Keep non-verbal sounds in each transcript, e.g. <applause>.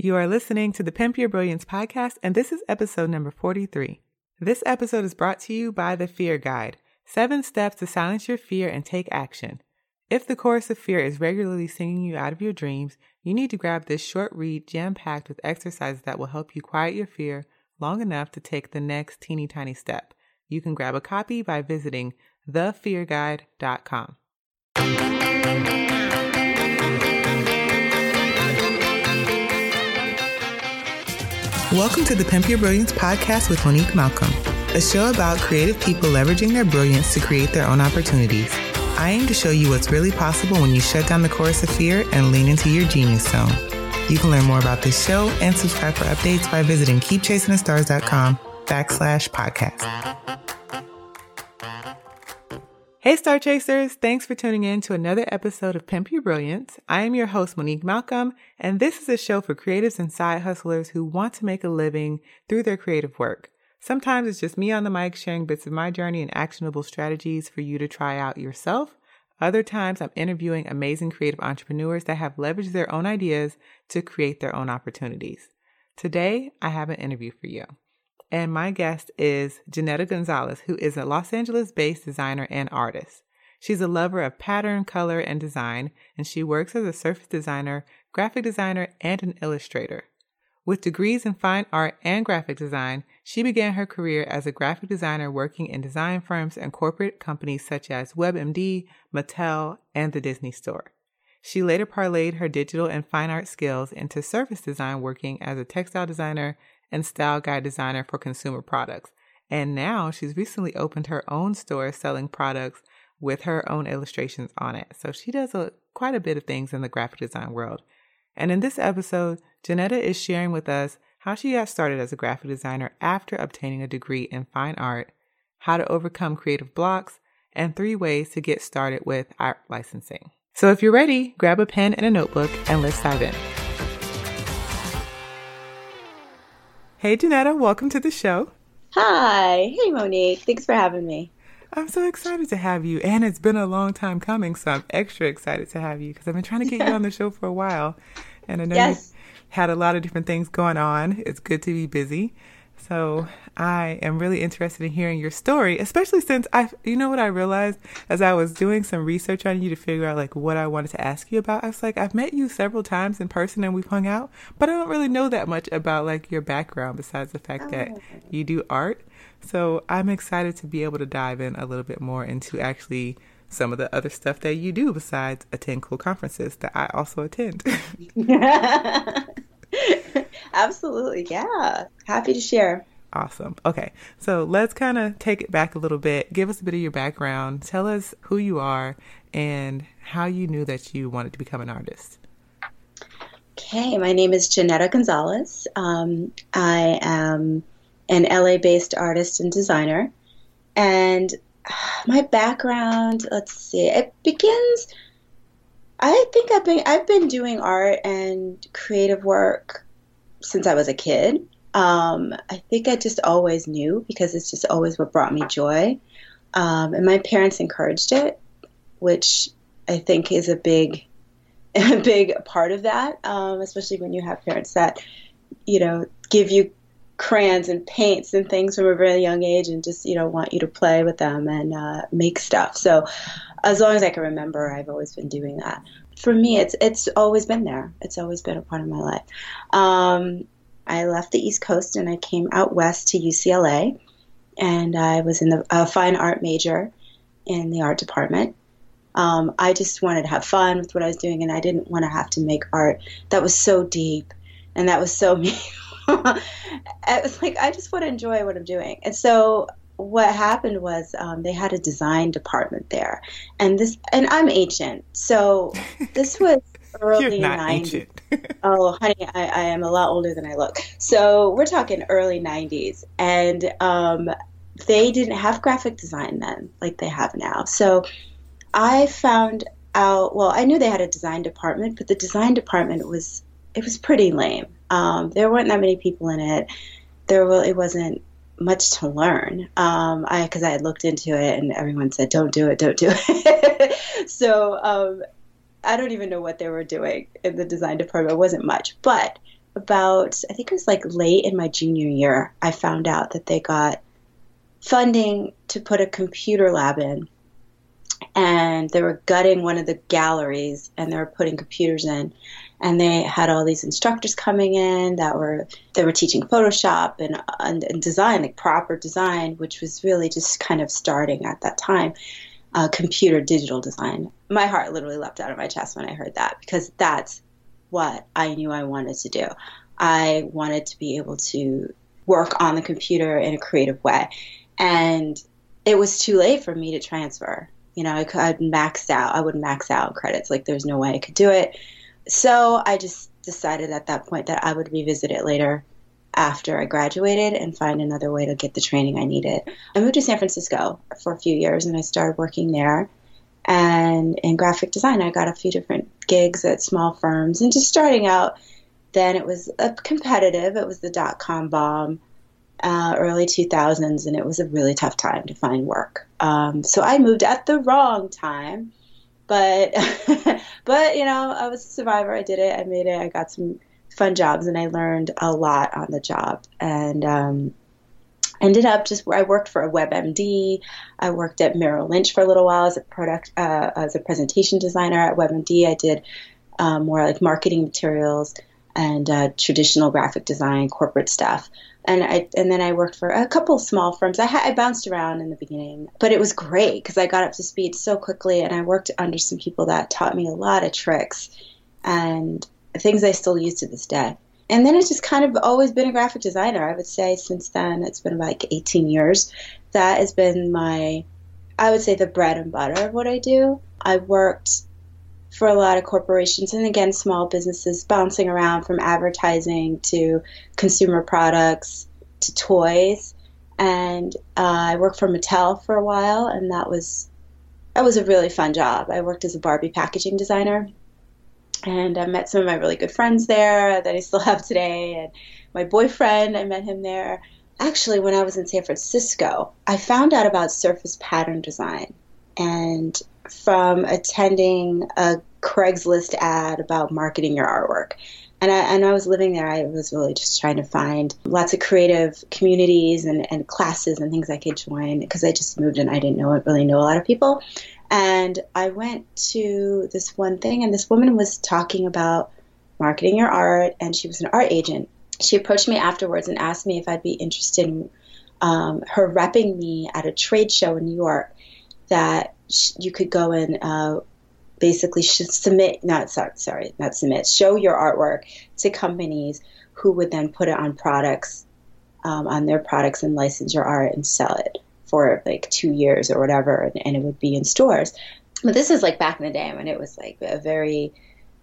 You are listening to the Pimp Your Brilliance podcast, and this is episode number 43. This episode is brought to you by The Fear Guide Seven Steps to Silence Your Fear and Take Action. If the chorus of fear is regularly singing you out of your dreams, you need to grab this short read jam packed with exercises that will help you quiet your fear long enough to take the next teeny tiny step. You can grab a copy by visiting thefearguide.com. Welcome to the Pimp Your Brilliance podcast with Monique Malcolm, a show about creative people leveraging their brilliance to create their own opportunities. I aim to show you what's really possible when you shut down the chorus of fear and lean into your genius zone. You can learn more about this show and subscribe for updates by visiting keepchasingthestars.com backslash podcast. Hey, Star Chasers! Thanks for tuning in to another episode of Pimp Your Brilliance. I am your host, Monique Malcolm, and this is a show for creatives and side hustlers who want to make a living through their creative work. Sometimes it's just me on the mic sharing bits of my journey and actionable strategies for you to try out yourself. Other times, I'm interviewing amazing creative entrepreneurs that have leveraged their own ideas to create their own opportunities. Today, I have an interview for you. And my guest is Janetta Gonzalez, who is a Los Angeles based designer and artist. She's a lover of pattern, color, and design, and she works as a surface designer, graphic designer, and an illustrator. With degrees in fine art and graphic design, she began her career as a graphic designer working in design firms and corporate companies such as WebMD, Mattel, and the Disney Store. She later parlayed her digital and fine art skills into surface design, working as a textile designer and style guide designer for consumer products. And now she's recently opened her own store selling products with her own illustrations on it. So she does a, quite a bit of things in the graphic design world. And in this episode, Janetta is sharing with us how she got started as a graphic designer after obtaining a degree in fine art, how to overcome creative blocks, and three ways to get started with art licensing. So if you're ready, grab a pen and a notebook and let's dive in. Hey, Janetta, welcome to the show. Hi. Hey, Monique. Thanks for having me. I'm so excited to have you. And it's been a long time coming, so I'm extra excited to have you because I've been trying to get you on the <laughs> show for a while. And I know yes. you had a lot of different things going on. It's good to be busy. So I am really interested in hearing your story, especially since I, you know what I realized as I was doing some research on you to figure out like what I wanted to ask you about. I was like, I've met you several times in person and we've hung out, but I don't really know that much about like your background besides the fact that oh. you do art. So I'm excited to be able to dive in a little bit more into actually some of the other stuff that you do besides attend cool conferences that I also attend. <laughs> <laughs> <laughs> Absolutely. Yeah. Happy to share. Awesome. Okay. So let's kind of take it back a little bit. Give us a bit of your background. Tell us who you are and how you knew that you wanted to become an artist. Okay. My name is Janetta Gonzalez. Um, I am an LA based artist and designer. And my background, let's see, it begins. I think I've been I've been doing art and creative work since I was a kid. Um, I think I just always knew because it's just always what brought me joy. Um, and my parents encouraged it, which I think is a big, <laughs> a big part of that, um, especially when you have parents that, you know, give you crayons and paints and things from a very young age and just, you know, want you to play with them and uh, make stuff. So as long as I can remember, I've always been doing that for me, it's it's always been there. It's always been a part of my life. Um, I left the East Coast and I came out west to UCLA, and I was in the fine art major in the art department. Um, I just wanted to have fun with what I was doing, and I didn't want to have to make art that was so deep and that was so <laughs> me. <laughs> it was like I just want to enjoy what I'm doing, and so what happened was um, they had a design department there, and this and I'm ancient, so this <laughs> was early '90s. <laughs> oh, honey, I, I, am a lot older than I look. So we're talking early '90s, and um, they didn't have graphic design then, like they have now. So I found out. Well, I knew they had a design department, but the design department was it was pretty lame. Um, there weren't that many people in it. There, it wasn't much to learn. Um, I because I had looked into it and everyone said, "Don't do it, don't do it." <laughs> so um, I don't even know what they were doing in the design department. It wasn't much, but about, I think it was like late in my junior year, I found out that they got funding to put a computer lab in. And they were gutting one of the galleries and they were putting computers in. And they had all these instructors coming in that were they were teaching Photoshop and, and, and design, like proper design, which was really just kind of starting at that time. Uh, computer digital design. My heart literally leapt out of my chest when I heard that because that's what I knew I wanted to do. I wanted to be able to work on the computer in a creative way. And it was too late for me to transfer. You know, I'd maxed out. I would max out credits. Like there's no way I could do it. So I just decided at that point that I would revisit it later after I graduated and find another way to get the training I needed. I moved to San Francisco for a few years and I started working there. And in graphic design, I got a few different gigs at small firms. And just starting out, then it was a competitive. It was the dot com bomb, uh, early 2000s, and it was a really tough time to find work. Um, so I moved at the wrong time, but <laughs> but you know I was a survivor. I did it. I made it. I got some fun jobs, and I learned a lot on the job. And um, ended up just where I worked for a WebMD. I worked at Merrill Lynch for a little while as a product uh, as a presentation designer at WebMD. I did um, more like marketing materials and uh, traditional graphic design, corporate stuff. And I and then I worked for a couple small firms. I, ha- I bounced around in the beginning, but it was great because I got up to speed so quickly, and I worked under some people that taught me a lot of tricks and things I still use to this day and then it's just kind of always been a graphic designer. I would say since then, it's been like 18 years. That has been my, I would say, the bread and butter of what I do. I worked for a lot of corporations and again, small businesses, bouncing around from advertising to consumer products to toys. And uh, I worked for Mattel for a while, and that was that was a really fun job. I worked as a Barbie packaging designer and I met some of my really good friends there that I still have today. And my boyfriend, I met him there. Actually, when I was in San Francisco, I found out about surface pattern design. And from attending a Craigslist ad about marketing your artwork. And I, and I was living there, I was really just trying to find lots of creative communities and, and classes and things I could join because I just moved and I didn't know really know a lot of people. And I went to this one thing, and this woman was talking about marketing your art, and she was an art agent. She approached me afterwards and asked me if I'd be interested in um, her repping me at a trade show in New York that you could go and uh, basically submit, not sorry, not submit, show your artwork to companies who would then put it on products, um, on their products and license your art and sell it for like two years or whatever, and, and it would be in stores. But this is like back in the day when it was like a very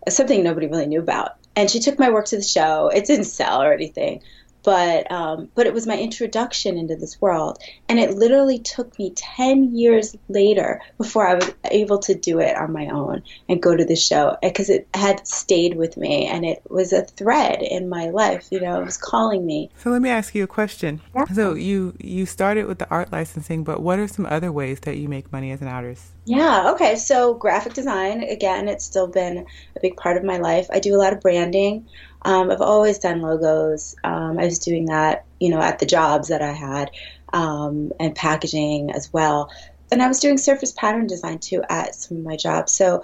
something nobody really knew about. And she took my work to the show. It didn't sell or anything, but um, but it was my introduction into this world, and it literally took me ten years later before I was able to do it on my own and go to the show because it had stayed with me and it was a thread in my life. You know, it was calling me. So let me ask you a question. Yeah. So you you started with the art licensing, but what are some other ways that you make money as an artist? Yeah, okay. So graphic design, again, it's still been a big part of my life. I do a lot of branding. Um, I've always done logos. Um, I was doing that, you know, at the jobs that I had, um, and packaging as well. And I was doing surface pattern design too at some of my jobs. So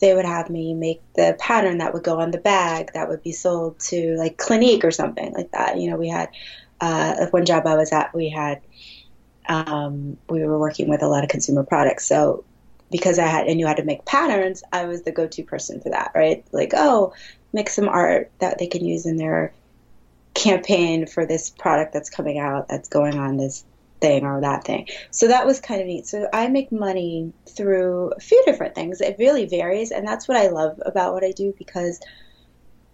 they would have me make the pattern that would go on the bag that would be sold to like Clinique or something like that. You know, we had uh, one job I was at, we had um, we were working with a lot of consumer products. So because I had I knew how to make patterns, I was the go-to person for that, right? Like, oh, make some art that they can use in their campaign for this product that's coming out that's going on this thing or that thing. So that was kind of neat. So I make money through a few different things. It really varies, and that's what I love about what I do because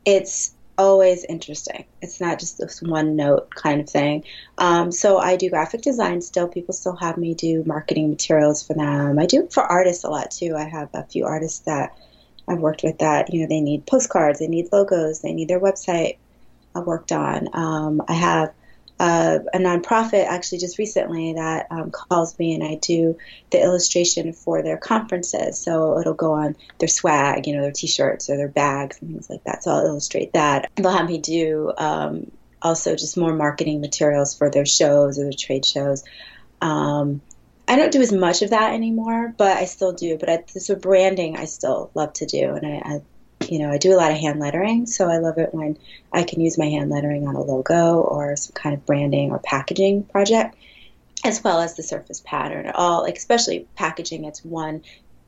it's always interesting. It's not just this one note kind of thing. Um, so I do graphic design still. People still have me do marketing materials for them. I do for artists a lot too. I have a few artists that I've worked with that, you know, they need postcards, they need logos, they need their website uh, worked on. Um, I have a nonprofit actually just recently that um, calls me and I do the illustration for their conferences. So it'll go on their swag, you know, their t-shirts or their bags and things like that. So I'll illustrate that. They'll have me do um, also just more marketing materials for their shows or their trade shows. Um, I don't do as much of that anymore, but I still do. But I, so branding, I still love to do, and I, I you know, I do a lot of hand lettering, so I love it when I can use my hand lettering on a logo or some kind of branding or packaging project, as well as the surface pattern. All, like especially packaging, it's one,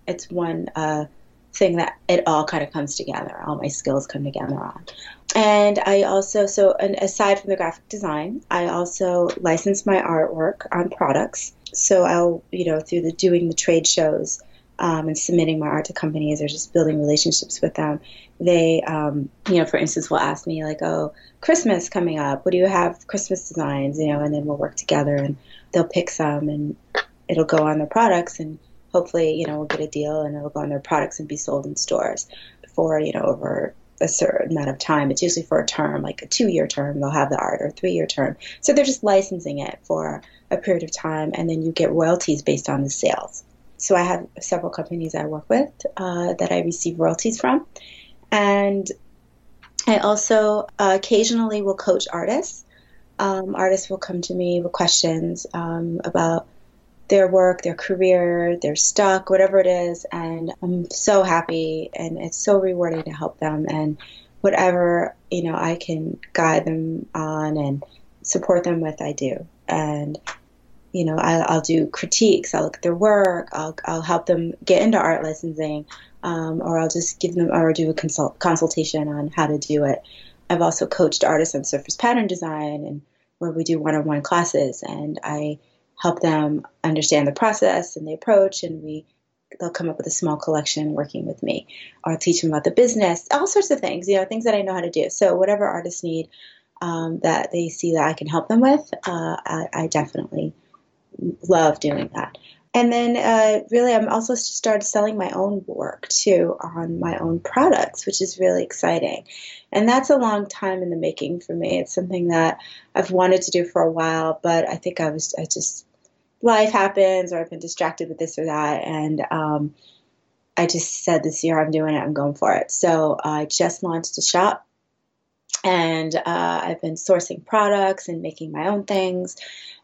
it's one uh, thing that it all kind of comes together. All my skills come together on. And I also, so and aside from the graphic design, I also license my artwork on products. So I'll, you know, through the doing the trade shows um, and submitting my art to companies or just building relationships with them, they, um, you know, for instance, will ask me like, "Oh, Christmas coming up. What do you have Christmas designs?" You know, and then we'll work together and they'll pick some and it'll go on their products and hopefully, you know, we'll get a deal and it'll go on their products and be sold in stores for you know over a certain amount of time. It's usually for a term, like a two-year term. They'll have the art or three-year term. So they're just licensing it for a period of time, and then you get royalties based on the sales so I have several companies I work with uh, that I receive royalties from, and I also uh, occasionally will coach artists. Um, artists will come to me with questions um, about their work, their career, their stock, whatever it is, and I'm so happy and it's so rewarding to help them and whatever you know I can guide them on and support them with, I do. And you know, I, I'll do critiques. I'll look at their work. I'll, I'll help them get into art licensing, um, or I'll just give them or do a consult, consultation on how to do it. I've also coached artists on surface pattern design, and where we do one-on-one classes, and I help them understand the process and the approach, and we they'll come up with a small collection working with me, I'll teach them about the business, all sorts of things, you know, things that I know how to do. So whatever artists need um, that they see that I can help them with, uh, I, I definitely love doing that. And then, uh, really, I'm also started selling my own work too on my own products, which is really exciting. And that's a long time in the making for me. It's something that I've wanted to do for a while, but I think I was, I just, life happens or I've been distracted with this or that. And um, I just said this year I'm doing it, I'm going for it. So I just launched a shop and uh, I've been sourcing products and making my own things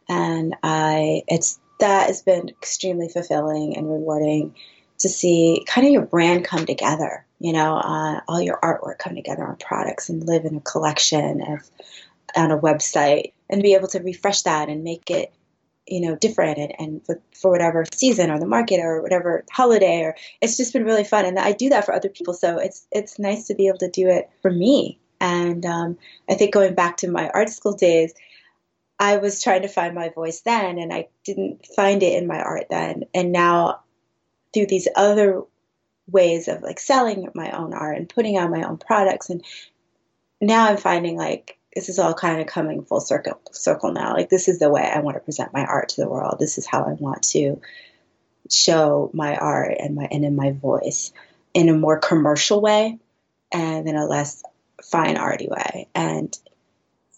and I it's that has been extremely fulfilling and rewarding to see kind of your brand come together. You know, uh, all your artwork come together on products and live in a collection of on a website and be able to refresh that and make it you know different and, for, for, whatever season or the market or whatever holiday or it's just been really fun. And i do that for other people. So it's it's nice to be able to do it for me. And um, i think going back to my art school days I was trying to find my voice then and I didn't find it in my art then. And now through these other ways of like selling my own art and putting out my own products and now I'm finding like this is all kind of coming full circle circle now. Like this is the way I want to present my art to the world. This is how I want to show my art and my and in my voice in a more commercial way and in a less fine arty way. And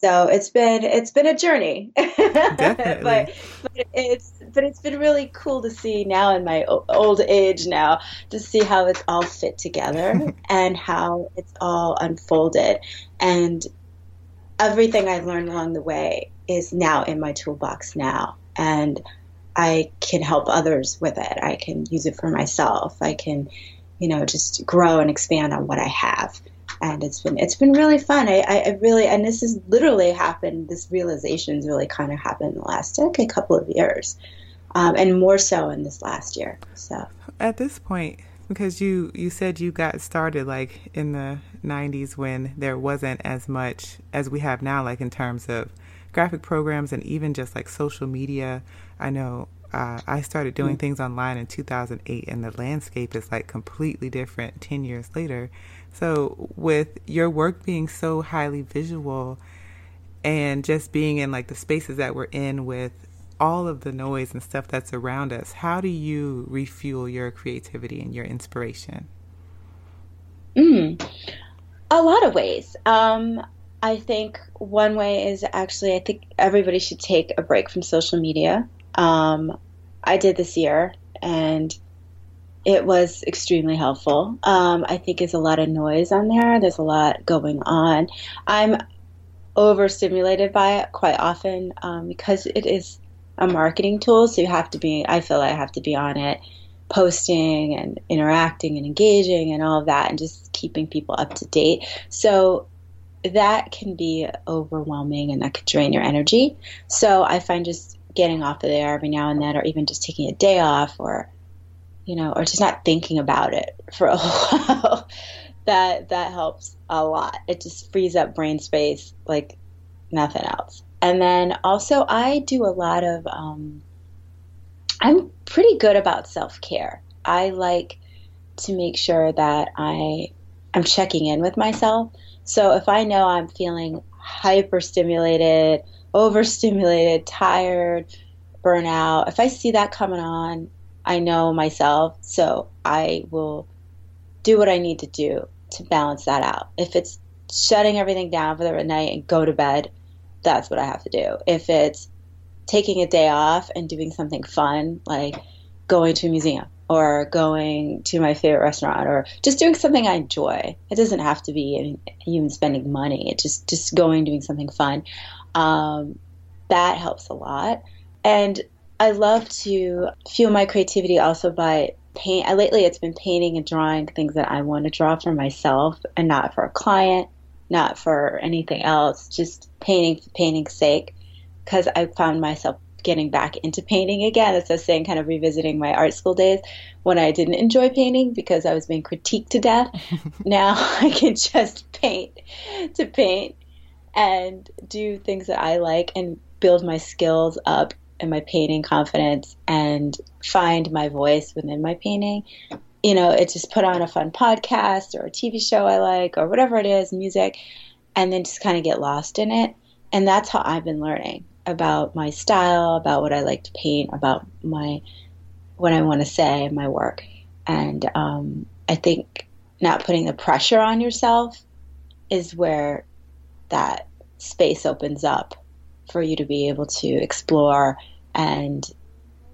so it's been it's been a journey <laughs> but, but it's but it's been really cool to see now in my old age now to see how it's all fit together <laughs> and how it's all unfolded and everything i've learned along the way is now in my toolbox now and i can help others with it i can use it for myself i can you know just grow and expand on what i have and it's been it's been really fun. I, I really and this has literally happened. This realizations really kind of happened in the last like, a couple of years, um, and more so in this last year. So at this point, because you you said you got started like in the 90s when there wasn't as much as we have now, like in terms of graphic programs and even just like social media. I know uh, I started doing mm-hmm. things online in 2008, and the landscape is like completely different 10 years later. So, with your work being so highly visual and just being in like the spaces that we're in with all of the noise and stuff that's around us, how do you refuel your creativity and your inspiration? Mm, a lot of ways. Um, I think one way is actually, I think everybody should take a break from social media. Um, I did this year, and it was extremely helpful. Um, I think there's a lot of noise on there. There's a lot going on. I'm overstimulated by it quite often um, because it is a marketing tool. So you have to be. I feel I have to be on it, posting and interacting and engaging and all of that, and just keeping people up to date. So that can be overwhelming and that could drain your energy. So I find just getting off of there every now and then, or even just taking a day off, or you know, or just not thinking about it for a <laughs> while. that that helps a lot. It just frees up brain space like nothing else. And then also, I do a lot of. Um, I'm pretty good about self care. I like to make sure that I am checking in with myself. So if I know I'm feeling hyperstimulated, overstimulated, tired, burnout, if I see that coming on, I know myself. So I will do what I need to do to balance that out. If it's shutting everything down for the night and go to bed, that's what I have to do. If it's taking a day off and doing something fun, like going to a museum or going to my favorite restaurant or just doing something I enjoy. It doesn't have to be even spending money. It just just going doing something fun. Um, that helps a lot. And I love to fuel my creativity also by paint. I, lately, it's been painting and drawing things that I want to draw for myself and not for a client, not for anything else. Just painting for painting's sake, because I found myself getting back into painting again. As I was saying, kind of revisiting my art school days when I didn't enjoy painting because I was being critiqued to death. <laughs> now <laughs> I can just paint to paint and do things that I like and build my skills up and my painting confidence and find my voice within my painting. You know, it just put on a fun podcast or a TV show I like or whatever it is, music, and then just kind of get lost in it. And that's how I've been learning about my style, about what I like to paint, about my what I want to say my work. And um, I think not putting the pressure on yourself is where that space opens up for you to be able to explore and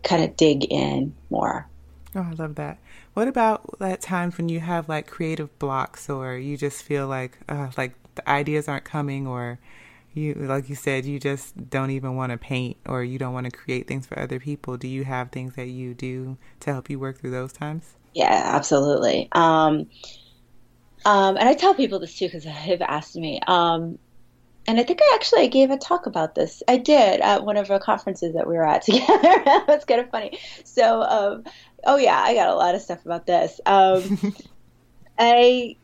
kind of dig in more. Oh, I love that. What about that times when you have like creative blocks or you just feel like uh, like the ideas aren't coming or you like you said you just don't even want to paint or you don't want to create things for other people do you have things that you do to help you work through those times? Yeah absolutely. Um, um, and i tell people this too because <laughs> they've asked me um, and I think I actually gave a talk about this. I did at one of our conferences that we were at <laughs> together. That's kind of funny. So, um, oh yeah, I got a lot of stuff about this. Um, <laughs> I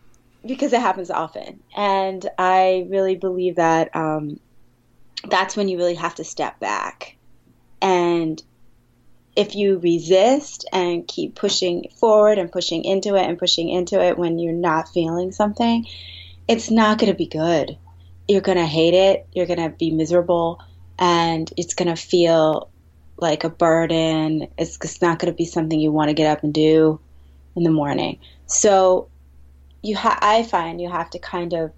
because it happens often, and I really believe that um, that's when you really have to step back. And if you resist and keep pushing forward and pushing into it and pushing into it when you're not feeling something, it's not going to be good you're going to hate it, you're going to be miserable, and it's going to feel like a burden. It's just not going to be something you want to get up and do in the morning. So you ha- I find you have to kind of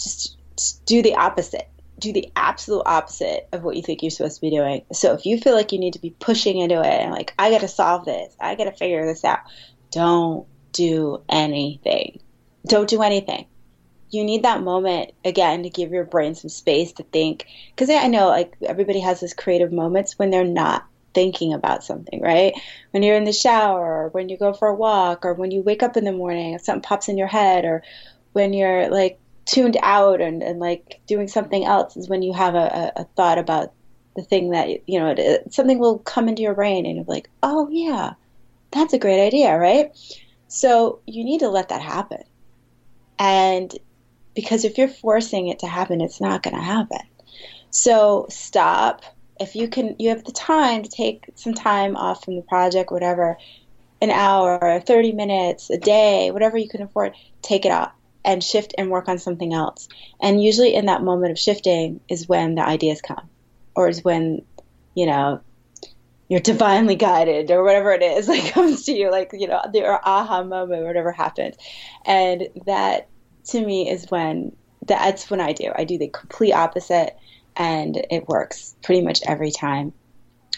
just, just do the opposite. Do the absolute opposite of what you think you're supposed to be doing. So if you feel like you need to be pushing into it and like I got to solve this, I got to figure this out, don't do anything. Don't do anything you need that moment again to give your brain some space to think. Because i know like everybody has these creative moments when they're not thinking about something right? When you're in the shower or when you go for a walk or when you wake up in the morning and something pops in your head or when you're like tuned out and, and like doing something else is when you have a, a, a thought about the thing that you know it, something will come into your brain and you're like oh yeah that's a great idea right? So you need to let that happen. And because if you're forcing it to happen, it's not going to happen. So stop. If you can, you have the time to take some time off from the project, whatever, an hour, 30 minutes, a day, whatever you can afford, take it off and shift and work on something else. And usually in that moment of shifting is when the ideas come or is when, you know, you're divinely guided or whatever it is <laughs> that comes to you, like, you know, the aha moment, whatever happens. And that to me is when that's when I do. I do the complete opposite, and it works pretty much every time.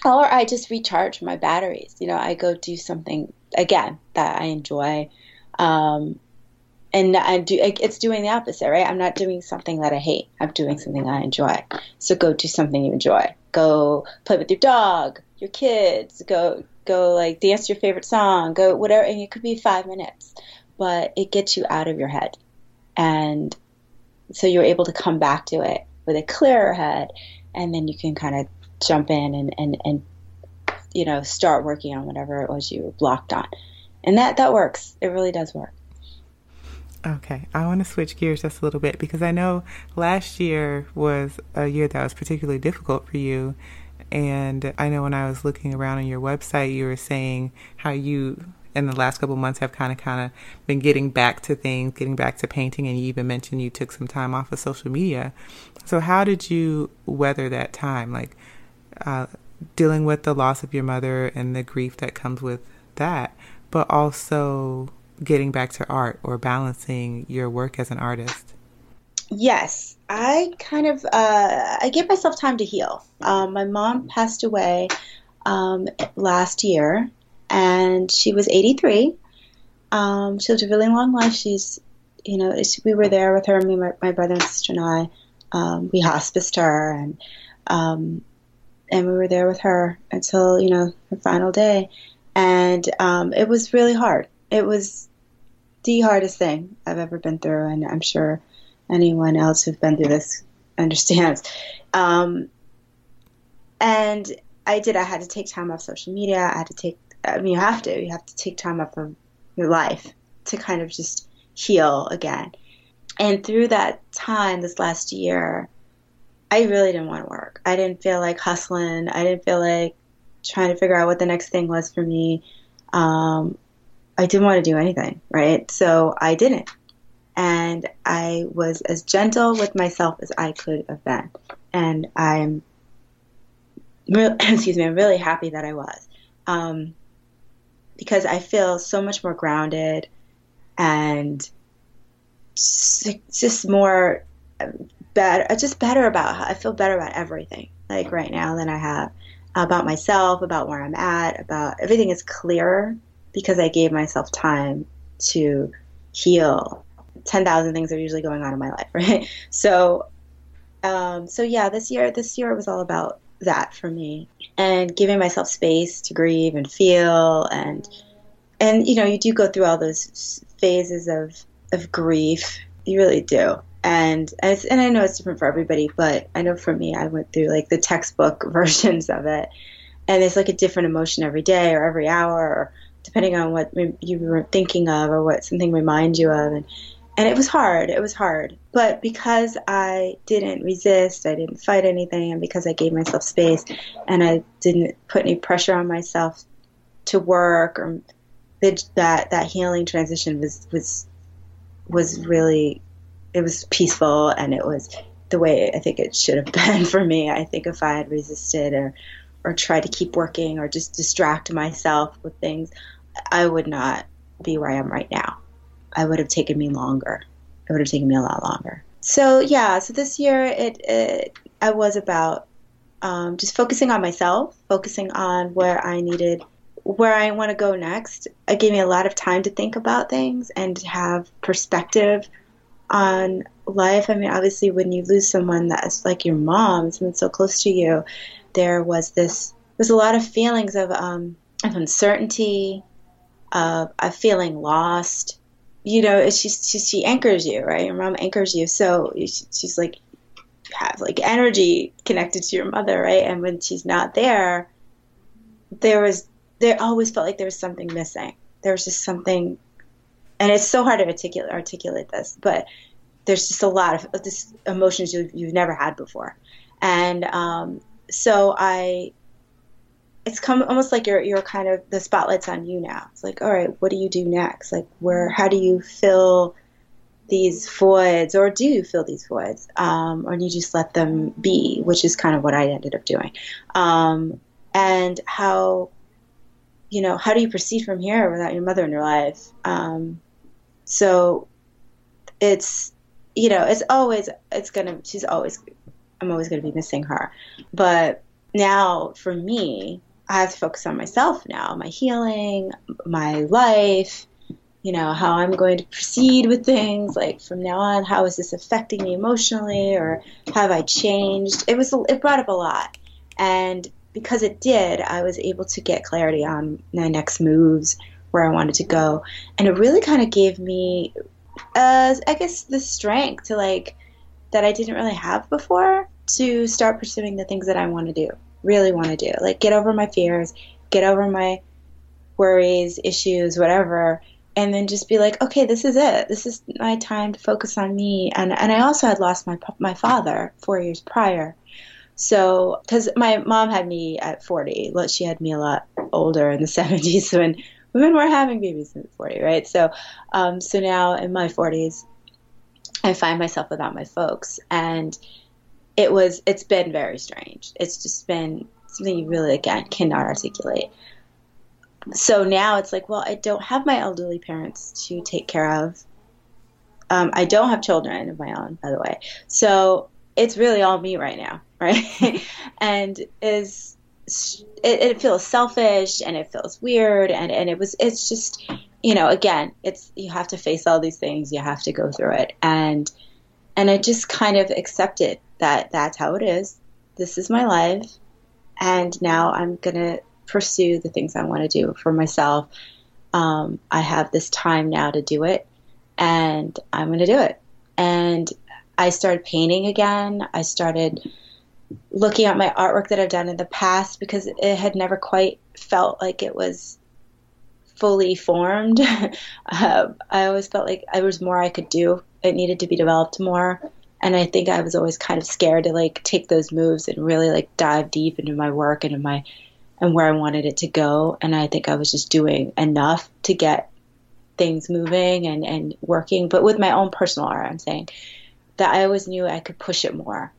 Or I just recharge my batteries. You know, I go do something again that I enjoy. Um, and I do it's doing the opposite, right? I'm not doing something that I hate. I'm doing something I enjoy. So go do something you enjoy. Go play with your dog, your kids. Go go like dance your favorite song. Go whatever, and it could be five minutes, but it gets you out of your head, and so you're able to come back to it with a clearer head, and then you can kind of jump in and and and you know start working on whatever it was you were blocked on, and that that works. It really does work. Okay, I want to switch gears just a little bit because I know last year was a year that was particularly difficult for you. And I know when I was looking around on your website, you were saying how you, in the last couple months, have kind of kind of been getting back to things, getting back to painting, and you even mentioned you took some time off of social media. So how did you weather that time, like uh, dealing with the loss of your mother and the grief that comes with that, but also getting back to art or balancing your work as an artist? Yes, I kind of uh, I give myself time to heal. Um, my mom passed away um, last year, and she was 83. Um, she lived a really long life. She's, you know, we were there with her, me, my, my brother and sister and I. Um, we hospiced her, and um, and we were there with her until you know her final day, and um, it was really hard. It was the hardest thing I've ever been through, and I'm sure anyone else who's been through this understands. Um, and I did. I had to take time off social media. I had to take. I mean, you have to. You have to take time off of your life to kind of just heal again. And through that time, this last year, I really didn't want to work. I didn't feel like hustling. I didn't feel like trying to figure out what the next thing was for me. Um, I didn't want to do anything, right? So I didn't. And I was as gentle with myself as I could have been. And I'm, re- <clears throat> excuse me, I'm really happy that I was. Um, because I feel so much more grounded and just more better, just better about, I feel better about everything like right now than I have about myself, about where I'm at, about everything is clearer because I gave myself time to heal. 10,000 things are usually going on in my life, <laughs> right? So, um, so yeah, this year, this year was all about that for me and giving myself space to grieve and feel and, and, you know, you do go through all those phases of, of grief. You really do. And, and, and I know it's different for everybody, but I know for me, I went through like the textbook <laughs> versions of it. And it's like a different emotion every day or every hour or depending on what you were thinking of or what something reminds you of. And, and it was hard. It was hard. But because I didn't resist, I didn't fight anything, and because I gave myself space and I didn't put any pressure on myself to work or that that healing transition was was was really it was peaceful and it was the way I think it should have <laughs> been for me. I think if I had resisted or or tried to keep working or just distract myself with things, I would not be where I am right now. I would have taken me longer. It would have taken me a lot longer. So yeah, so this year it, it I was about um, just focusing on myself, focusing on where I needed, where I want to go next. It gave me a lot of time to think about things and have perspective on life. I mean, obviously, when you lose someone that's like your mom, someone so close to you, there was this, there's a lot of feelings of, um, of uncertainty, of, of feeling lost. You know, she, she, she anchors you, right? Your mom anchors you. So she's like, you have like energy connected to your mother, right? And when she's not there, there was, there always felt like there was something missing. There was just something, and it's so hard to articulate, articulate this, but there's just a lot of this emotions you've, you've never had before. And um, so I it's come almost like you're you're kind of the spotlight's on you now. It's like, all right, what do you do next? Like, where how do you fill these voids, or do you fill these voids, um, or do you just let them be? Which is kind of what I ended up doing. Um, and how, you know, how do you proceed from here without your mother in your life? Um, so it's you know, it's always, it's gonna, she's always, I'm always gonna be missing her. But now for me, I have to focus on myself now, my healing, my life, you know, how I'm going to proceed with things. Like from now on, how is this affecting me emotionally, or have I changed? It was, it brought up a lot, and because it did, I was able to get clarity on my next moves, where I wanted to go, and it really kind of gave me, uh, I guess, the strength to like that I didn't really have before to start pursuing the things that I want to do, really want to do, like get over my fears, get over my worries, issues, whatever and then just be like, okay, this is it. This is my time to focus on me. And and I also had lost my my father four years prior, so because my mom had me at forty, she had me a lot older in the <laughs> seventies when women were having babies at forty, right? So, um, so now in my forties, I find myself without my folks, and it was it's been very strange. It's just been something you really again cannot articulate so now it's like, well, I don't have my elderly parents to take care of. Um, I don't have children of my own, by the way. So it's really all me right now, <laughs> right? <laughs> and is it, it, feels selfish and it feels weird and, and it was it's just you know again it's you have to face all these things you have to go through it and and I just kind of accepted that that's how it is this is my life and now I'm gonna pursue the things I want to do for myself. Um, I have this time now to do it, and I'm going to do it. And I started painting again. I started looking at my artwork that I've done in the past because it had never quite felt like it was fully formed. <laughs> uh, I always felt like there was more I could do. It needed to be developed more. And I think I was always kind of scared to like take those moves and really like dive deep into my work and in my and where I wanted it to go. And I think I was just doing enough to get things moving and, and working. But with my own personal art, I'm saying that I always knew I could push it more.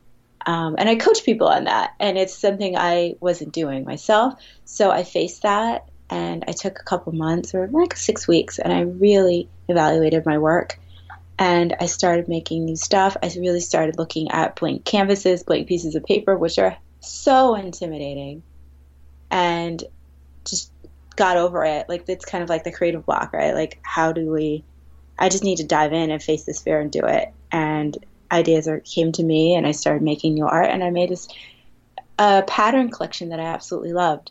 Um, and I coach people on that. And it's something I wasn't doing myself. So I faced that and I took a couple months or like six weeks and I really evaluated my work. And I started making new stuff. I really started looking at blank canvases, blank pieces of paper, which are so intimidating and just got over it. Like it's kind of like the creative block, right? Like how do we? I just need to dive in and face this fear and do it. And ideas are, came to me, and I started making new art, and I made this a pattern collection that I absolutely loved.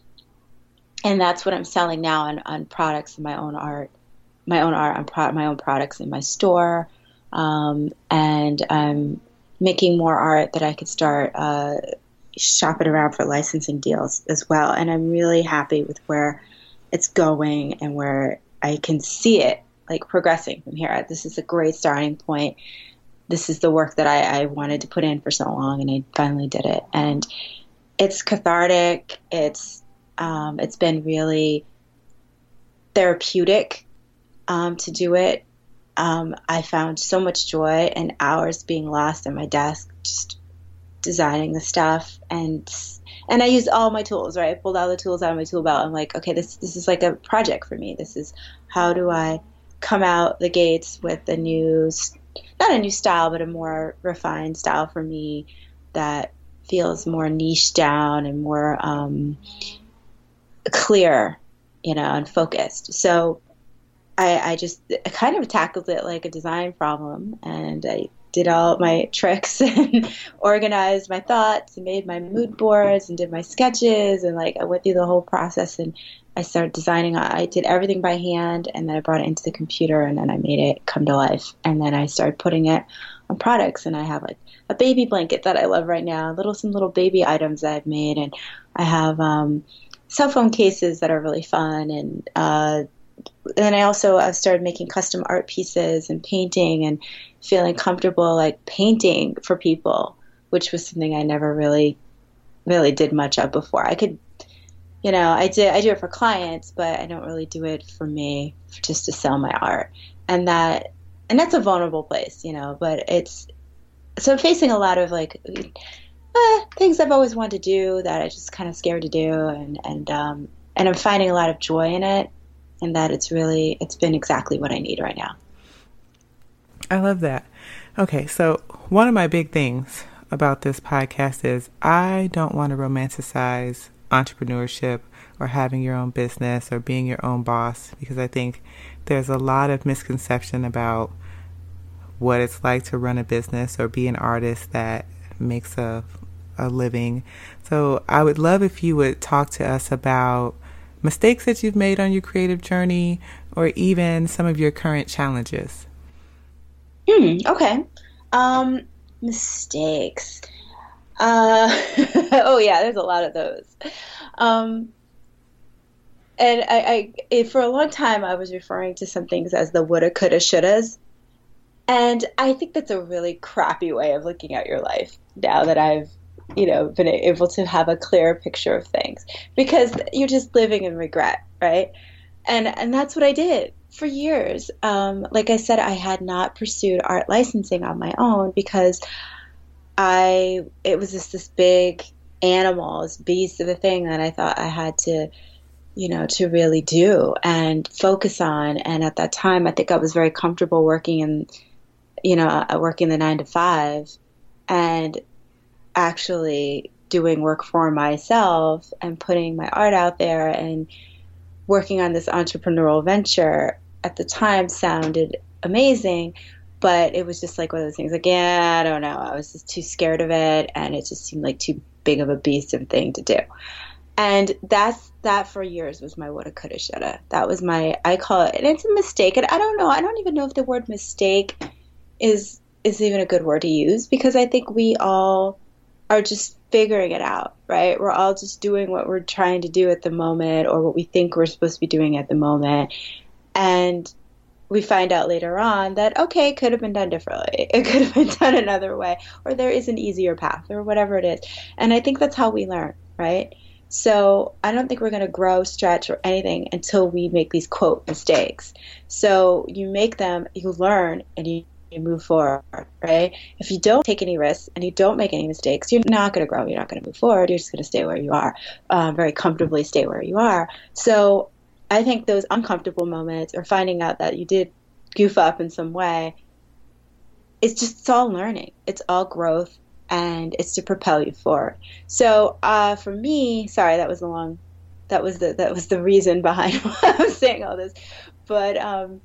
And that's what I'm selling now on, on products in my own art, my own art on pro- my own products in my store, um, and I'm making more art that I could start uh, shop it around for licensing deals as well. And I'm really happy with where it's going and where I can see it like progressing from here. This is a great starting point. This is the work that I, I wanted to put in for so long, and I finally did it. And it's cathartic. It's um, it's been really therapeutic um, to do it. Um, I found so much joy and hours being lost at my desk, just designing the stuff and and I used all my tools, right? I pulled all the tools out of my tool belt. I'm like, okay, this this is like a project for me. This is how do I come out the gates with a new not a new style, but a more refined style for me that feels more niche down and more um, clear, you know, and focused. So I, I just I kind of tackled it like a design problem, and I did all my <laughs> tricks and organized my thoughts and made my mood boards and did my sketches and like I went through the whole process and I started designing. I did everything by hand and then I brought it into the computer and then I made it come to life. And then I started putting it on products and I have like a baby blanket that I love right now, little some little baby items that I've made and I have um, cell phone cases that are really fun and uh, then I also uh, started making custom art pieces and painting and feeling comfortable like painting for people, which was something I never really really did much of before. I could you know, I did I do it for clients, but I don't really do it for me just to sell my art. And that and that's a vulnerable place, you know, but it's so I'm facing a lot of like eh, things I've always wanted to do that I just kind of scared to do and and um and I'm finding a lot of joy in it and that it's really it's been exactly what I need right now. I love that. Okay, so one of my big things about this podcast is I don't want to romanticize entrepreneurship or having your own business or being your own boss because I think there's a lot of misconception about what it's like to run a business or be an artist that makes a a living. So I would love if you would talk to us about mistakes that you've made on your creative journey or even some of your current challenges. Hmm, okay. Um, mistakes. Uh, <laughs> oh yeah, there's a lot of those. Um, and I, I, for a long time, I was referring to some things as the woulda, coulda, shouldas, and I think that's a really crappy way of looking at your life. Now that I've, you know, been able to have a clearer picture of things, because you're just living in regret, right? And and that's what I did for years. Um, like I said, I had not pursued art licensing on my own because I it was just this big animal, this beast of a thing that I thought I had to, you know, to really do and focus on. And at that time, I think I was very comfortable working in, you know, uh, working the nine to five, and actually doing work for myself and putting my art out there and working on this entrepreneurial venture at the time sounded amazing but it was just like one of those things like yeah i don't know. I was just too scared of it and it just seemed like too big of a beast of a thing to do. And that's that for years was my woulda coulda shoulda. That was my i call it and it's a mistake. And i don't know i don't even know if the word mistake is is even a good word to use because i think we all are just figuring it out right we're all just doing what we're trying to do at the moment or what we think we're supposed to be doing at the moment and we find out later on that okay, it could have been done differently. <laughs> It could have been done another way, or there is an easier path, or whatever it is. And I think that's how we learn, right? So I don't think we're going to grow, stretch, or anything until we make these quote mistakes. So you make them, you learn, and you, you move forward, right? If you don't take any risks and you don't make any mistakes, you're not going to grow. You're not going to move forward. You're just going to stay where you are, um, very comfortably stay where you are. So I think those uncomfortable moments or finding out that you did goof up in some way, it's just it's all learning. It's all growth and it's to propel you forward. So uh, for me, sorry, that was a long, that was the that was the reason behind <laughs> why I was saying all this, but um,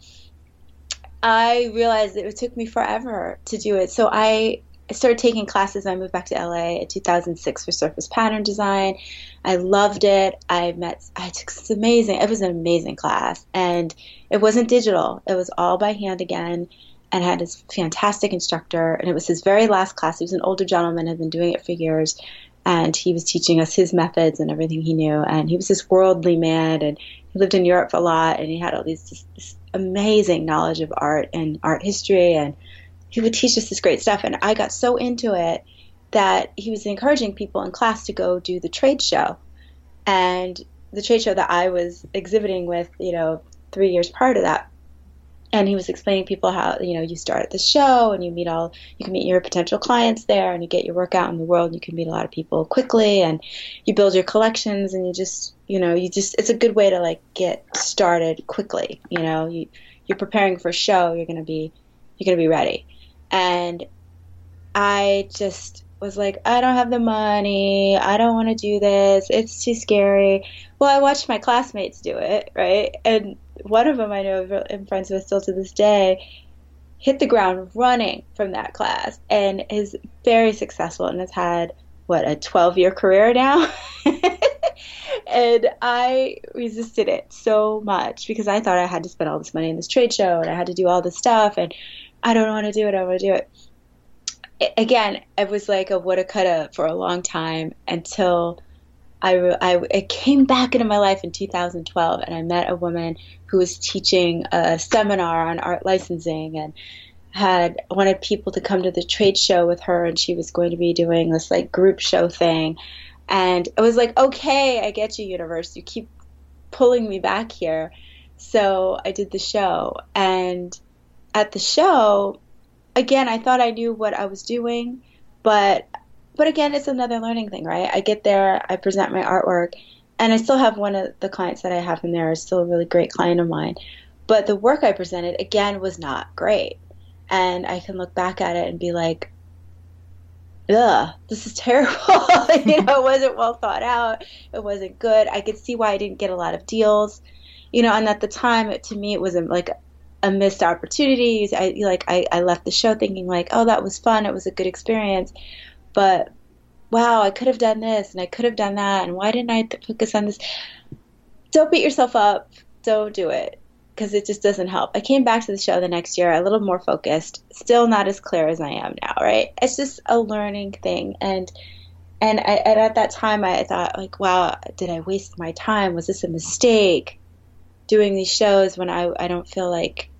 I realized it took me forever to do it. So I started taking classes. I moved back to LA in 2006 for surface pattern design. I loved it. I met, I took this amazing, it was an amazing class. And it wasn't digital, it was all by hand again. And had this fantastic instructor. And it was his very last class. He was an older gentleman, had been doing it for years. And he was teaching us his methods and everything he knew. And he was this worldly man. And he lived in Europe a lot. And he had all these just, this amazing knowledge of art and art history and he would teach us this great stuff. And I got so into it that he was encouraging people in class to go do the trade show. And the trade show that I was exhibiting with, you know, three years prior to that. And he was explaining people how, you know, you start at the show and you meet all, you can meet your potential clients there and you get your work out in the world and you can meet a lot of people quickly and you build your collections and you just, you know, you just, it's a good way to like get started quickly. You know, you, you're preparing for a show, you're going to be, you're going to be ready. And I just was like, I don't have the money. I don't want to do this. It's too scary. Well, I watched my classmates do it, right? And one of them I know I'm friends with still to this day hit the ground running from that class and is very successful and has had what a 12 year career now <laughs> and i resisted it so much because i thought i had to spend all this money in this trade show and i had to do all this stuff and I don't want to do it. I want to do it. Again, it was like a woulda, coulda for a long time until I, I it came back into my life in 2012, and I met a woman who was teaching a seminar on art licensing and had wanted people to come to the trade show with her, and she was going to be doing this like group show thing. And it was like, okay, I get you, universe. You keep pulling me back here. So I did the show, and at the show, again, I thought I knew what I was doing, but but again, it's another learning thing, right? I get there, I present my artwork, and I still have one of the clients that I have in there is still a really great client of mine. But the work I presented again was not great. and I can look back at it and be like, ugh, this is terrible. <laughs> you know, it wasn't well thought out. It wasn't good. I could see why I didn't get a lot of deals. You know, and at the time, it, to me, it was like a missed opportunity. I like I, I left the show thinking like, oh, that was fun. It was a good experience, but wow, I could have done this and I could have done that, and why didn't I focus on this? Don't beat yourself up. Don't do it because it just doesn't help. I came back to the show the next year a little more focused, still not as clear as I am now, right? It's just a learning thing. And and, I, and at that time I thought like, wow, did I waste my time? Was this a mistake doing these shows when I I don't feel like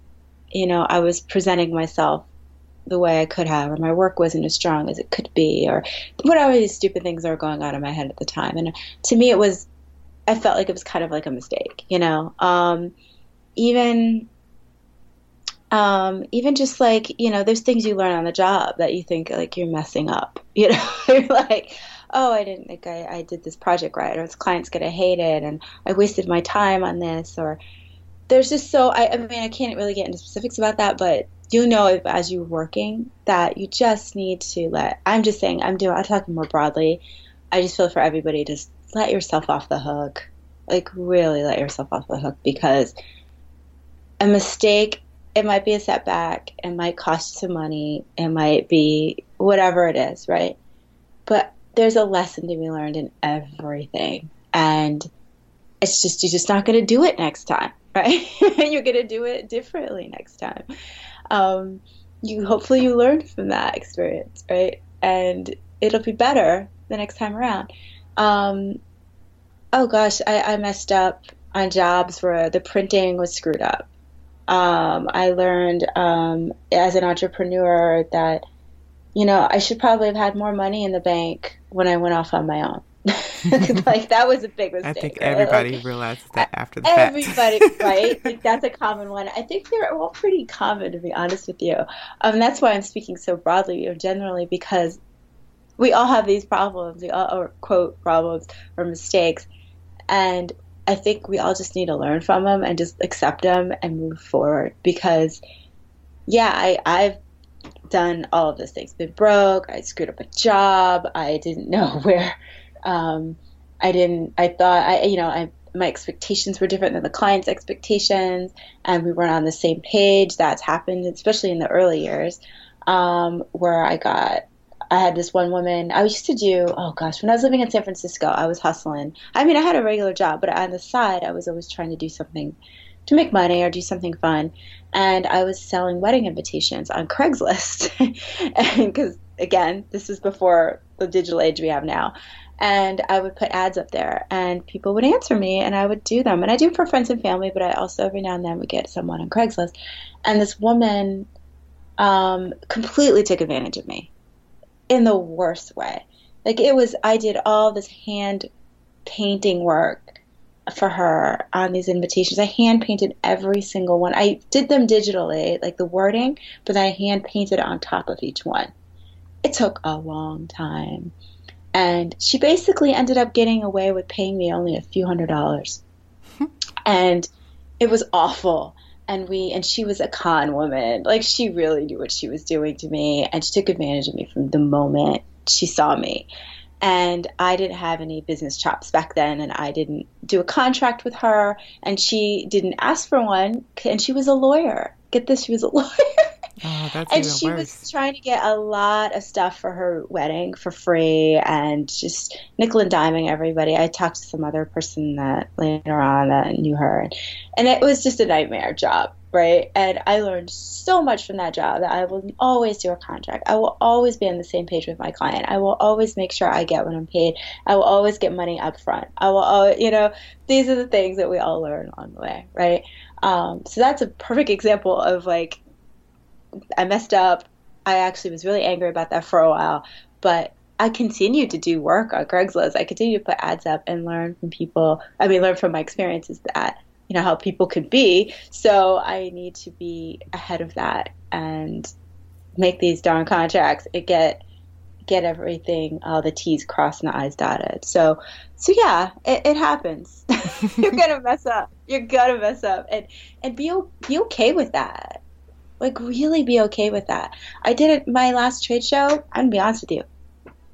you know, I was presenting myself the way I could have, or my work wasn't as strong as it could be, or whatever these stupid things were going on in my head at the time. And to me, it was, I felt like it was kind of like a mistake, you know. Um, even um, even just like you know there's things you learn on the job that you think like you're messing up <laughs> you know? You're like oh i didn't think I, I did this project right or this client's gonna hate it and i wasted my time on this or there's just so I, I mean i can't really get into specifics about that but you know if, as you're working that you just need to let i'm just saying i'm doing i'm talking more broadly. I just feel for everybody just let yourself off the hook. Like really let yourself off the hook because a mistake, it might be a setback, it might cost some money, it might be whatever it is, right? But there's a lesson to be learned in everything. And it's just, you're just not going to do it next time, <laughs> right? you're going to do it differently next time. Um, you hopefully you learned from that experience, right? And it'll be better the next time around. Um, oh gosh, I, I messed up on jobs where the printing was screwed up um, I learned um, as an entrepreneur that, you know, I should probably have had more money in the bank when I went off on my own. <laughs> like that was a big mistake. I think everybody like, realizes that after the everybody, fact. <laughs> right? Like that's a common one. I think they're all pretty common, to be honest with you. Um, that's why I'm speaking so broadly or generally because we all have these problems, we all, or quote problems or mistakes, and I think we all just need to learn from them and just accept them and move forward because, yeah, I, I've done all of those things. Been broke. I screwed up a job. I didn't know <laughs> where. Um, I didn't. I thought I, you know, I my expectations were different than the client's expectations, and we weren't on the same page. That's happened, especially in the early years, um, where I got I had this one woman. I used to do, oh gosh, when I was living in San Francisco, I was hustling. I mean, I had a regular job, but on the side, I was always trying to do something to make money or do something fun. And I was selling wedding invitations on Craigslist. <laughs> because, again, this is before the digital age we have now. And I would put ads up there, and people would answer me, and I would do them. And I do for friends and family, but I also every now and then would get someone on Craigslist. And this woman um, completely took advantage of me in the worst way. Like it was, I did all this hand painting work for her on these invitations. I hand painted every single one. I did them digitally, like the wording, but then I hand painted on top of each one. It took a long time. And she basically ended up getting away with paying me only a few hundred dollars. Hmm. and it was awful and we and she was a con woman. Like she really knew what she was doing to me and she took advantage of me from the moment she saw me. And i didn't have any business chops back then and i didn't do a contract with her and she didn't ask for one and she was a lawyer. Get this she was a <laughs> lawyer Oh, and she worse. was trying to get a lot of stuff for her wedding for free and just nickel and diming everybody. I talked to some other person that later on that knew her, and it was just a nightmare job, right? And I learned so much from that job that I will always do a contract. I will always be on the same page with my client. I will always make sure I get what I'm paid. I will always get money up front. I will, always, you know, these are the things that we all learn along the way, right? Um, so that's a perfect example of like I messed up. I actually was really angry about that for a while, but I continued to do work on Craigslist. I continued to put ads up and learn from people. I mean, learn from my experiences that you know how people could be. So I need to be ahead of that and make these darn contracts and get get everything, all the T's crossed and the I's dotted. So, so yeah, it, it happens. <laughs> You're gonna mess up. You're gonna mess up, and and be be okay with that Like, really be okay with that. I did it my last trade show. I'm gonna be honest with you,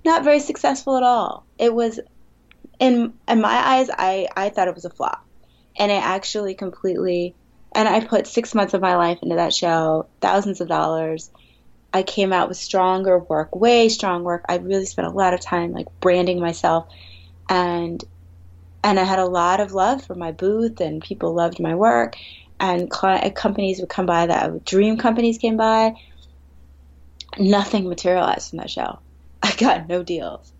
not very successful at all. It was, in in my eyes, I I thought it was a flop, and it actually completely. And I put six months of my life into that show, thousands of dollars. I came out with stronger work, way strong work. I really spent a lot of time like branding myself, and and I had a lot of love for my booth, and people loved my work and client, uh, companies would come by that uh, dream companies came by nothing materialized from that show <laughs> i got no deals.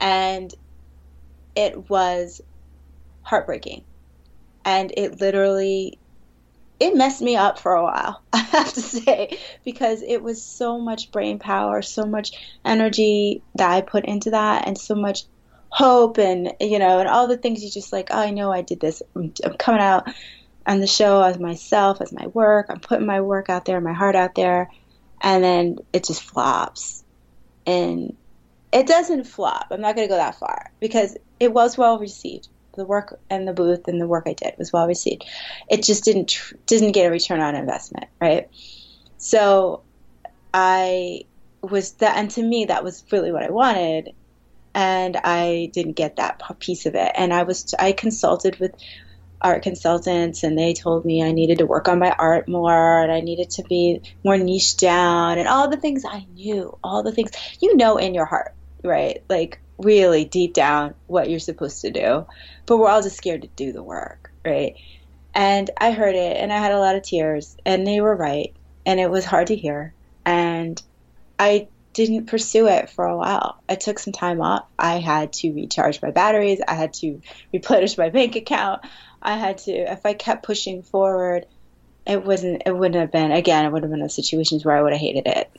And it was heartbreaking. And it literally it messed me up for a while <laughs> i have to say because it was so much brain power so much energy that i put into that and so much hope and you know and all the things you just like oh i know i did this. I'm coming out on the show as myself, as my work. I'm putting my work out there, my heart out there, and then it just flops. And it doesn't flop. I'm not going to go that far because it was well received. The work and the booth and the work I did was well received. It just didn't tr- didn't get a return on investment, right? So I was that, and to me that was really what I wanted, and I didn't get that piece of it. And I was I consulted with art consultants and they told me I needed to work on my art more and I needed to be more niche down and all the things I knew, all the things you know in your heart, right? Like really deep down what you're supposed to do. But we're all just scared to do the work, right? And I heard it and I had a lot of tears and they were right and it was hard to hear and I didn't pursue it for a while. I took some time off. I had to recharge my batteries. I had to replenish my bank account. I had to, if I kept pushing forward, it wasn't, it wouldn't have been, again, it would have been a situations where I would have hated it.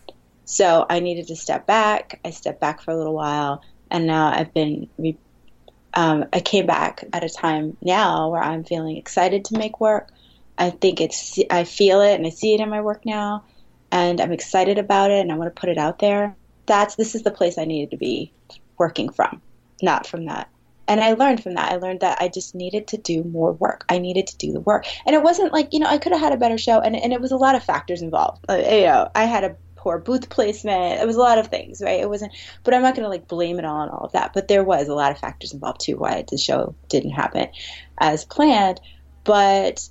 So I needed to step back. I stepped back for a little while, and now I've been, um, I came back at a time now where I'm feeling excited to make work. I think it's, I feel it and I see it in my work now, and I'm excited about it, and I want to put it out there. That's, this is the place I needed to be working from, not from that and I learned from that. I learned that I just needed to do more work. I needed to do the work. And it wasn't like, you know, I could have had a better show and, and it was a lot of factors involved. Uh, you know, I had a poor booth placement. It was a lot of things, right? It wasn't, but I'm not going to like blame it all on all of that. But there was a lot of factors involved too why the show didn't happen as planned. But,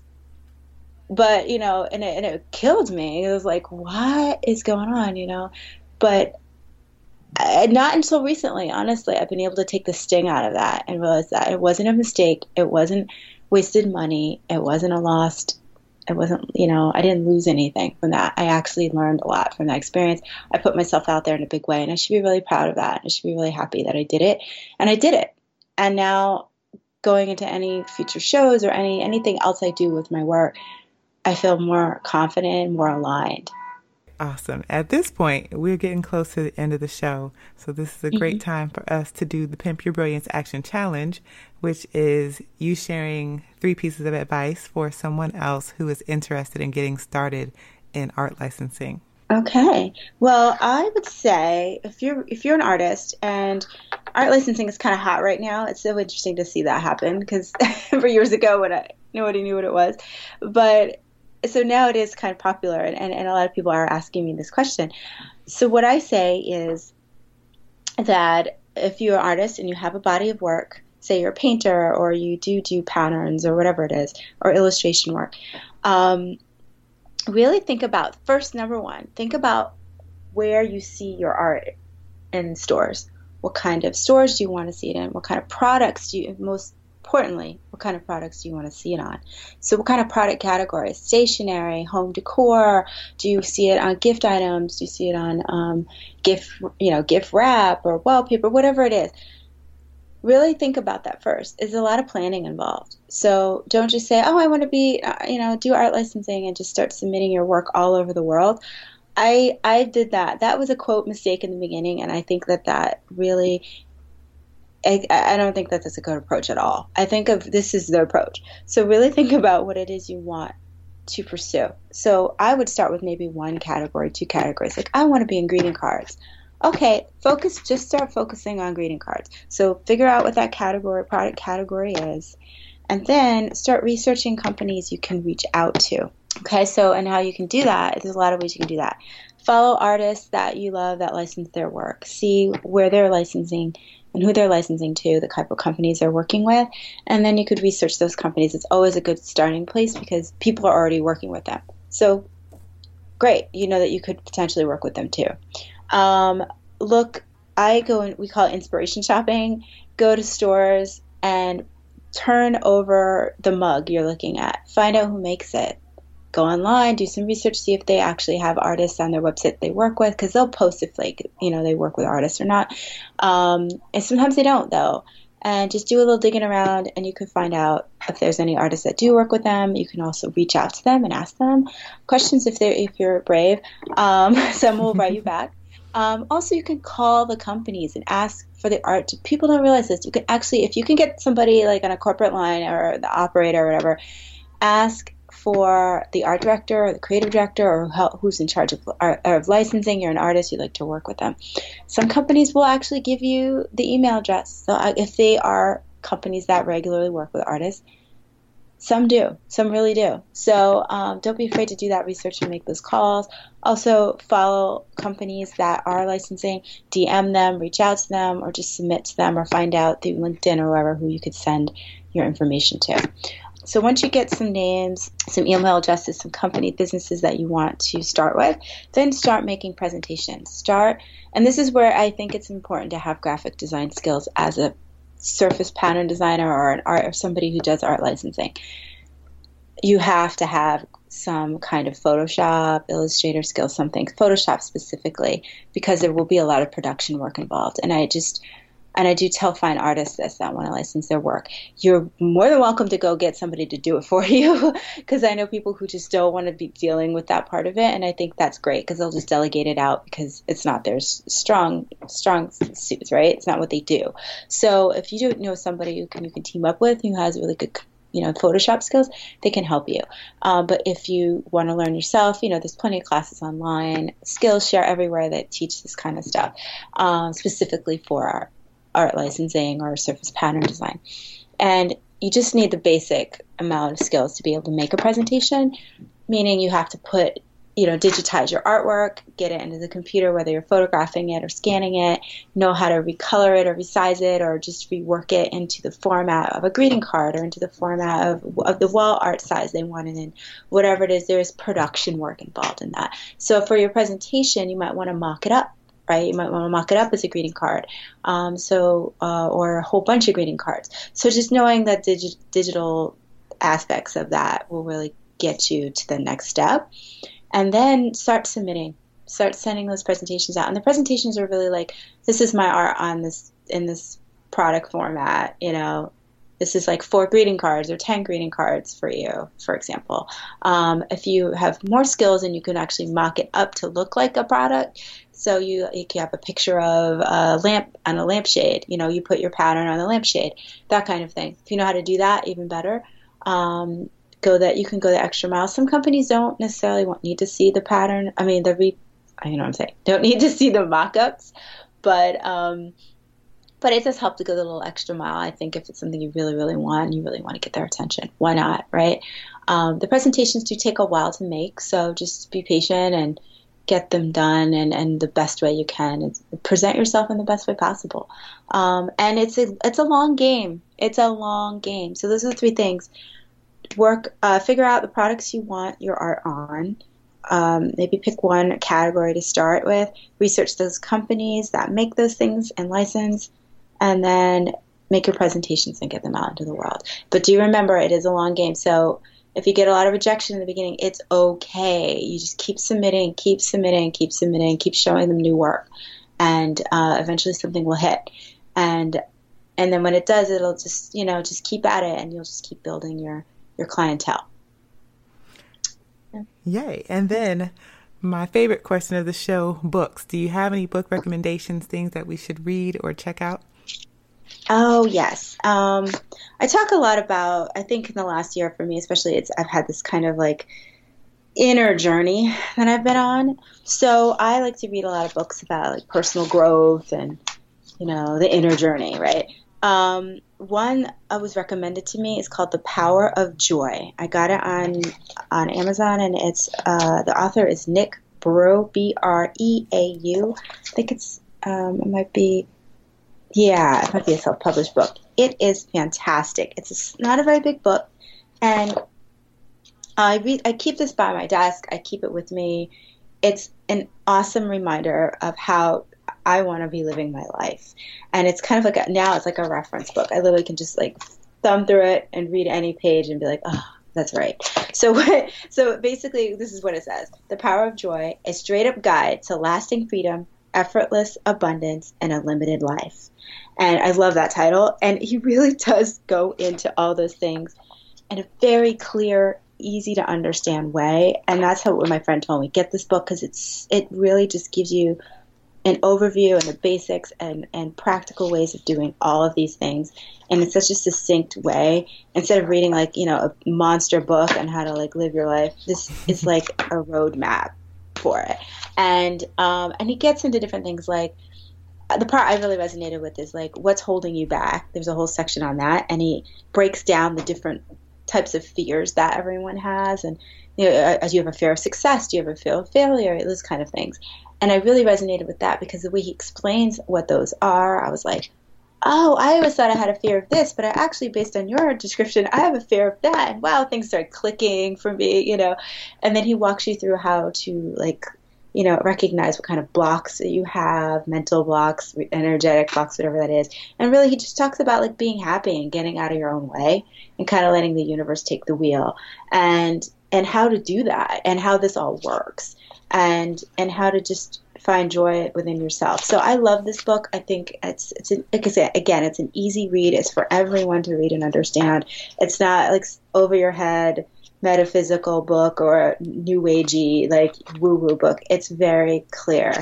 but, you know, and it, and it killed me. It was like, what is going on, you know? But not until recently, honestly, I've been able to take the sting out of that and realize that it wasn't a mistake. It wasn't wasted money. It wasn't a lost. It wasn't, you know, I didn't lose anything from that. I actually learned a lot from that experience. I put myself out there in a big way, and I should be really proud of that. I should be really happy that I did it, and I did it. And now, going into any future shows or any anything else I do with my work, I feel more confident, more aligned. Awesome. At this point, we're getting close to the end of the show. So, this is a great mm-hmm. time for us to do the Pimp Your Brilliance Action Challenge, which is you sharing three pieces of advice for someone else who is interested in getting started in art licensing. Okay. Well, I would say if you're if you're an artist and art licensing is kind of hot right now, it's so interesting to see that happen because <laughs> for years ago when I nobody knew what it was, but so now it is kind of popular, and, and, and a lot of people are asking me this question. So, what I say is that if you're an artist and you have a body of work, say you're a painter or you do do patterns or whatever it is, or illustration work, um, really think about first, number one, think about where you see your art in stores. What kind of stores do you want to see it in? What kind of products do you most importantly, what kind of products do you want to see it on? So, what kind of product categories? Stationery, home decor? Do you see it on gift items? Do you see it on um, gift, you know, gift wrap or wallpaper, whatever it is? Really think about that first. There's a lot of planning involved. So don't just say, "Oh, I want to be, uh, you know, do art licensing," and just start submitting your work all over the world. I I did that. That was a quote mistake in the beginning, and I think that that really I, I don't think that that's a good approach at all. I think of this is the approach. So really think about what it is you want to pursue. So I would start with maybe one category, two categories. Like I want to be in greeting cards. Okay, focus. Just start focusing on greeting cards. So figure out what that category, product category is, and then start researching companies you can reach out to. Okay, so and how you can do that, there's a lot of ways you can do that. Follow artists that you love that license their work. See where they're licensing and who they're licensing to, the type of companies they're working with, and then you could research those companies. It's always a good starting place because people are already working with them. So great, you know that you could potentially work with them too. Um, look, I go and we call it inspiration shopping. Go to stores and turn over the mug you're looking at. Find out who makes it. Go online, do some research, see if they actually have artists on their website they work with, because they'll post if like you know they work with artists or not. Um, and sometimes they don't though. And just do a little digging around, and you can find out if there's any artists that do work with them. You can also reach out to them and ask them questions if they're if you're brave. Um, <laughs> some will write you back. Um, also, you can call the companies and ask for the art. People don't realize this. You can actually, if you can get somebody like on a corporate line or the operator or whatever, ask for the art director or the creative director or who's in charge of, of licensing. You're an artist, you'd like to work with them. Some companies will actually give you the email address. So uh, if they are companies that regularly work with artists, some do. Some really do. So um, don't be afraid to do that research and make those calls. Also, follow companies that are licensing, DM them, reach out to them, or just submit to them or find out through LinkedIn or wherever who you could send your information to. So once you get some names, some email addresses, some company businesses that you want to start with, then start making presentations. Start, and this is where I think it's important to have graphic design skills as a surface pattern designer or an art or somebody who does art licensing, you have to have some kind of Photoshop, Illustrator skills, something Photoshop specifically, because there will be a lot of production work involved. And I just and I do tell fine artists this that want to license their work. You're more than welcome to go get somebody to do it for <laughs> you because I know people who just don't want to be dealing with that part of it. And I think that's great because they'll just delegate it out because it's not their strong, strong suits, right? It's not what they do. So if you do know somebody who can, you can team up with who has really good you know photoshop skills they can help you um, but if you want to learn yourself you know there's plenty of classes online skillshare everywhere that teach this kind of stuff um, specifically for our art licensing or surface pattern design. And you just need the basic amount of skills to be able to make a presentation, meaning you have to put, you know, digitize your artwork, get it into the computer, whether you're photographing it or scanning it, know how to recolor it or resize it or just rework it into the format of a greeting card or into the format of, of the wall art size they want it in, whatever it is, there's production work involved in that. So for your presentation, you might want to mock it up right? You might want to mock it up as a greeting card, um, so uh, or a whole bunch of greeting cards. So just knowing that digi- digital aspects of that will really get you to the next step, and then start submitting, start sending those presentations out. And the presentations are really like, this is my art on this in this product format, you know, this is like four greeting cards or 10 greeting cards for you, for example. Um, if you have more skills and you can actually mock it up to look like a product, so you, you have a picture of a lamp on a lampshade, you know, you put your pattern on the lampshade, that kind of thing. If you know how to do that, even better. Um, go that you can go the extra mile. Some companies don't necessarily want, need to see the pattern. I mean, the re, you know what I'm saying, don't need to see the mock-ups, but um, but it does help to go the little extra mile. I think if it's something you really, really want and you really want to get their attention, why not, right? Um, the presentations do take a while to make, so just be patient and get them done and, and the best way you can and present yourself in the best way possible. Um, and it's a it's a long game. It's a long game. So those are the three things: work, uh, figure out the products you want your art on. Um, maybe pick one category to start with. Research those companies that make those things and license and then make your presentations and get them out into the world. But do remember, it is a long game. So if you get a lot of rejection in the beginning, it's okay. You just keep submitting, keep submitting, keep submitting, keep showing them new work, and uh, eventually something will hit. And and then when it does, it'll just you know just keep at it, and you'll just keep building your your clientele. Yay! And then my favorite question of the show: books. Do you have any book recommendations, things that we should read or check out? Oh yes, um, I talk a lot about. I think in the last year for me, especially, it's I've had this kind of like inner journey that I've been on. So I like to read a lot of books about like personal growth and you know the inner journey, right? Um, one uh, was recommended to me. is called The Power of Joy. I got it on on Amazon, and it's uh, the author is Nick Breau, B R E A U. I think it's um, it might be yeah, it might be a self published book. It is fantastic. It's not a very big book, and I read. I keep this by my desk. I keep it with me. It's an awesome reminder of how I want to be living my life. And it's kind of like a, now it's like a reference book. I literally can just like thumb through it and read any page and be like, oh, that's right. <laughs> So what, so basically this is what it says. The Power of Joy, a straight up guide to lasting freedom, effortless abundance, and a limited life. And I love that title. And he really <laughs> does go into all those things in a very clear, easy to understand way. And that's how my friend told me, get this book because it's it really just gives you an overview and the basics and, and practical ways of doing all of these things and in such a succinct way instead of reading like you know a monster book on how to like live your life this is like a roadmap for it and um, and he gets into different things like the part I really resonated with is like what's holding you back. There's a whole section on that, and he breaks down the different types of fears that everyone has, and you know, as you have a fear of success, do you have a fear of failure, those kind of things. And I really resonated with that because the way he explains what those are, I was like, oh, I always thought I had a fear of this, but I actually, based on your description, I have a fear of that. And wow, things start clicking for me, you know. And then he walks you through how to, like, you know, recognize what kind of blocks that you have, mental blocks, energetic blocks, whatever that is. And really, he just talks about like being happy and getting out of your own way and kind of letting the universe take the wheel and and how to do that and how this all works and and how to just find joy within yourself. So I love this book. I think it's it's an, like I said again, it's an easy read. It's for everyone to read and understand. It's not like over your head metaphysical book or new agey like woo woo book. It's very clear.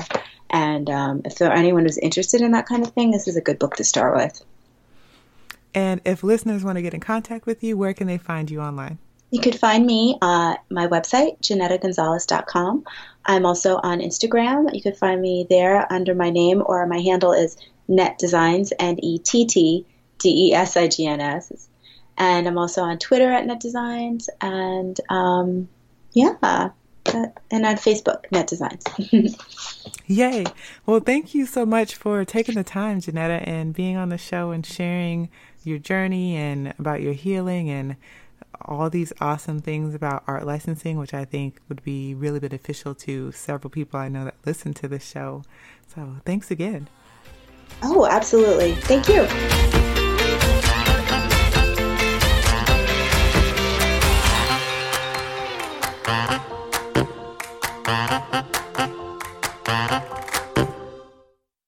And um, if there anyone who's interested in that kind of thing, this is a good book to start with. And if listeners want to get in contact with you, where can they find you online? You could find me at my website, JeanettaGonzales.com. I'm also on Instagram. You could find me there under my name, or my handle is Nett Designs, N E T T D E S I G N S. And I'm also on Twitter at Nett Designs, and um, yeah, and on Facebook, Nett Designs. <laughs> Yay! Well, thank you so much for taking the time, Jeanetta, and being on the show and sharing your journey and about your healing and all these awesome things about art licensing, which I think would be really beneficial to several people I know that listen to this show. So thanks again. Oh, absolutely. Thank you.